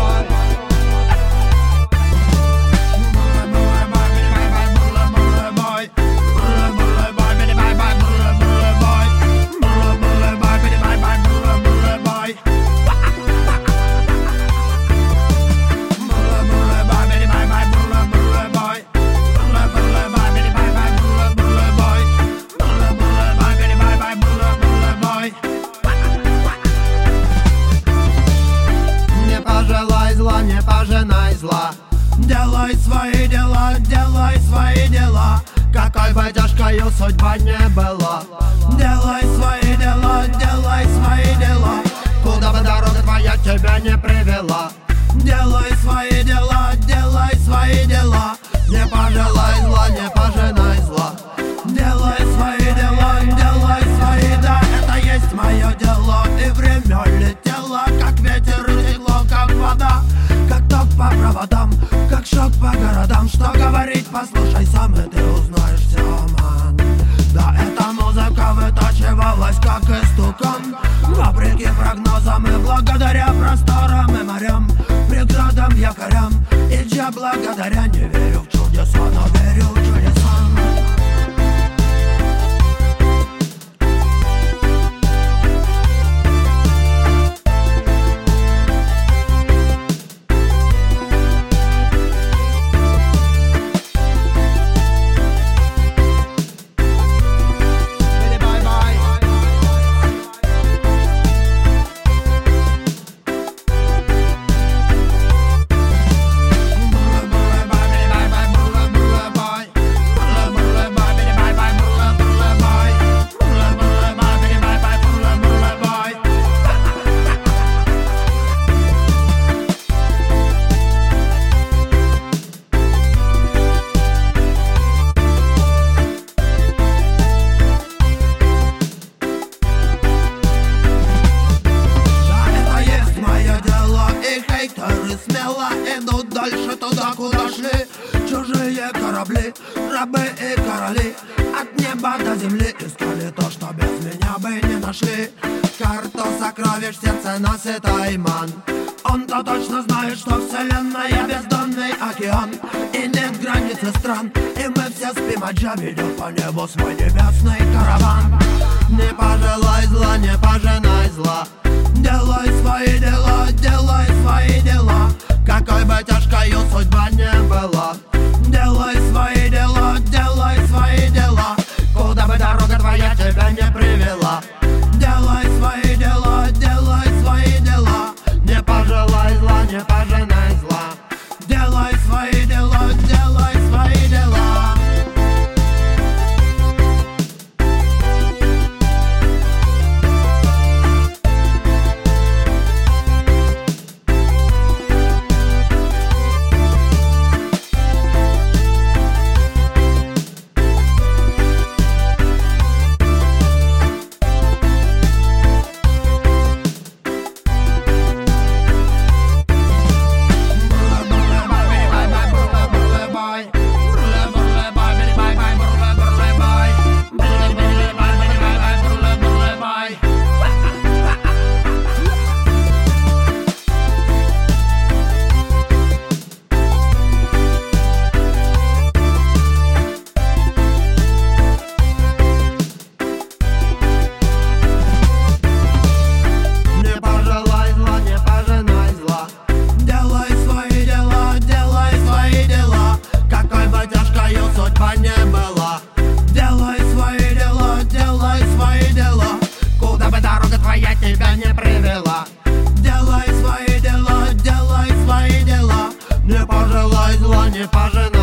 God. Свои дела, делай свои дела. Какой бы тяжкою судьба не была Делай свои дела, делай свои дела. Куда бы дорога твоя тебя не привела. Делай свои благодаря просторам и морям Преградам, якорям. И я благодаря не верю дальше туда, куда шли? Чужие корабли, рабы и короли. От неба до земли искали то, что без меня бы не нашли. Карту сокровищ в сердце носит Айман. Он-то точно знает, что вселенная бездонный океан. И нет границы стран И мы все спим, а Джа ведет по небу свой небесный караван. Не пожелай зла, не пожинай зла. Делай свои дела, делай свои дела. Какой бы тяжкою судьба не была буква я тебя не привела. Делай свои дела, делай свои дела. Не пожелай зла, не пожинай